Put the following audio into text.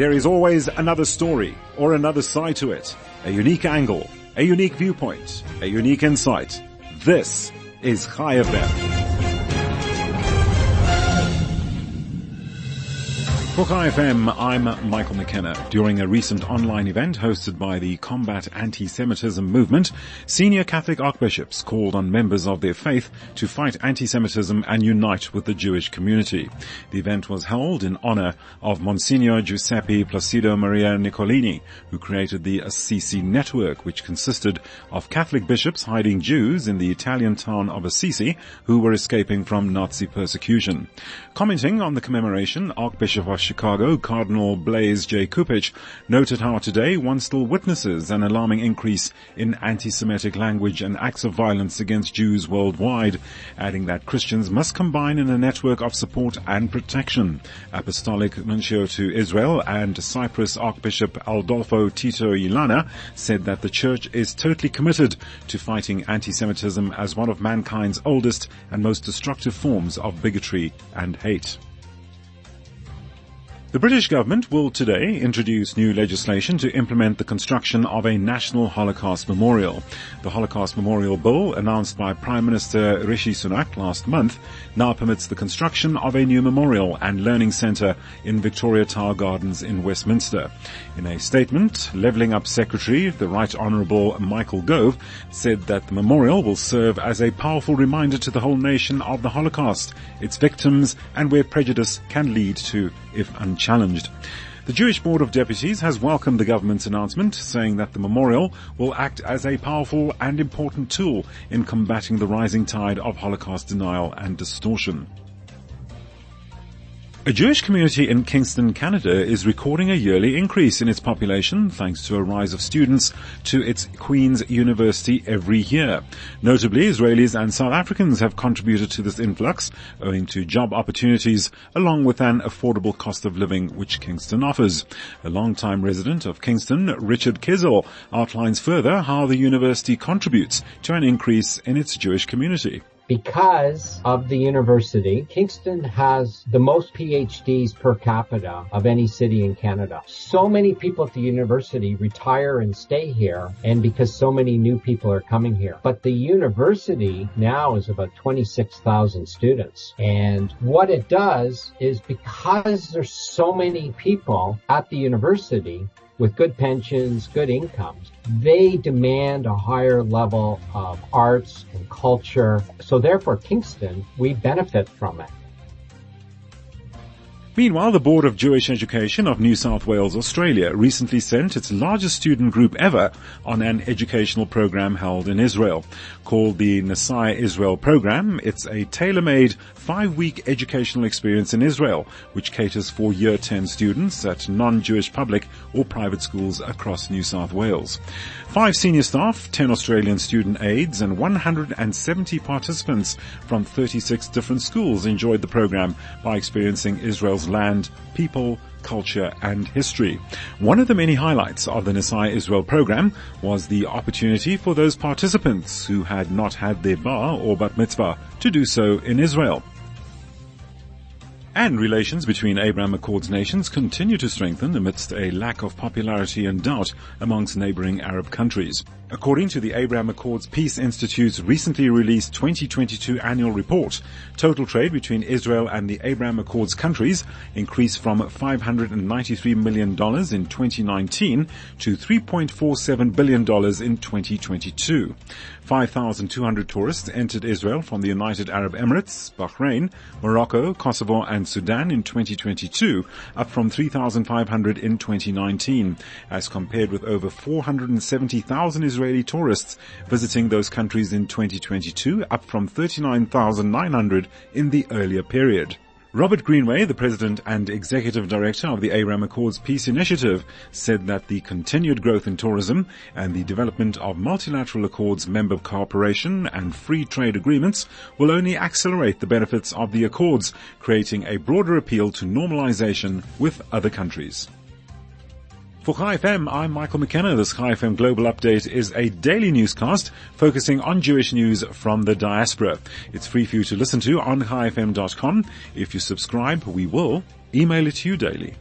There is always another story or another side to it, a unique angle, a unique viewpoint, a unique insight. This is Chai FM. Chai FM, I'm Michael McKenna. During a recent online event hosted by the Combat Anti-Semitism Movement, senior Catholic archbishops called on members of their faith to fight anti-Semitism and unite with the Jewish community. The event was held in honor of Monsignor Giuseppe Placido Maria Nicolini, who created the Assisi Network, which consisted of Catholic bishops hiding Jews in the Italian town of Assisi who were escaping from Nazi persecution. Commenting on the commemoration, Archbishop of Chicago, Cardinal Blaise J. Cupich, noted how today one still witnesses an alarming increase in anti-Semitic language and acts of violence against Jews worldwide, adding that Christians must combine in a network of support and protection. Apostolic Nuncio to Israel and Cyprus Archbishop Adolfo Tito Yllana said that the Church is totally committed to fighting anti-Semitism as one of mankind's oldest and most destructive forms of bigotry and hate. The British government will today introduce new legislation to implement the construction of a national Holocaust memorial. The Holocaust Memorial Bill, announced by Prime Minister Rishi Sunak last month, now permits the construction of a new memorial and learning centre in Victoria Tower Gardens in Westminster. In a statement, Levelling Up Secretary, the Right Honourable Michael Gove, said that the memorial will serve as a powerful reminder to the whole nation of the Holocaust, its victims, and where prejudice can lead to if unchallenged. The Jewish Board of Deputies has welcomed the government's announcement, saying that the memorial will act as a powerful and important tool in combating the rising tide of Holocaust denial and distortion. A Jewish community in Kingston, Canada is recording a yearly increase in its population thanks to a rise of students to its Queen's University every year. Notably, Israelis and South Africans have contributed to this influx owing to job opportunities along with an affordable cost of living which Kingston offers. A long-time resident of Kingston, Richard Kizel, outlines further how the university contributes to an increase in its Jewish community because of the university, Kingston has the most PhDs per capita of any city in Canada. So many people at the university retire and stay here and because so many new people are coming here. But the university now is about 26,000 students. And what it does is because there's so many people at the university, with good pensions, good incomes, they demand a higher level of arts and culture. So therefore, Kingston, we benefit from it. Meanwhile, the Board of Jewish Education of New South Wales, Australia recently sent its largest student group ever on an educational program held in Israel. Called the Nasai Israel Program, it's a tailor-made five-week educational experience in Israel, which caters for year 10 students at non-Jewish public or private schools across New South Wales. Five senior staff, 10 Australian student aides, and 170 participants from 36 different schools enjoyed the program by experiencing Israel's land, people, culture and history. One of the many highlights of the Nasai Israel program was the opportunity for those participants who had not had their bar or bat mitzvah to do so in Israel. And relations between Abraham Accords nations continue to strengthen amidst a lack of popularity and doubt amongst neighboring Arab countries. According to the Abraham Accords Peace Institute's recently released 2022 annual report, total trade between Israel and the Abraham Accords countries increased from $593 million in 2019 to $3.47 billion in 2022. 5,200 tourists entered Israel from the United Arab Emirates, Bahrain, Morocco, Kosovo and Sudan in 2022, up from 3,500 in 2019, as compared with over 470,000 Israeli tourists visiting those countries in 2022, up from 39,900 in the earlier period. Robert Greenway, the President and Executive Director of the Abraham Accords Peace Initiative, said that the continued growth in tourism and the development of multilateral accords member cooperation and free trade agreements will only accelerate the benefits of the accords, creating a broader appeal to normalization with other countries. For Chai FM, I'm Michael McKenna. This Chai FM Global Update is a daily newscast focusing on Jewish news from the diaspora. It's free for you to listen to on chaifm.com. If you subscribe, we will email it to you daily.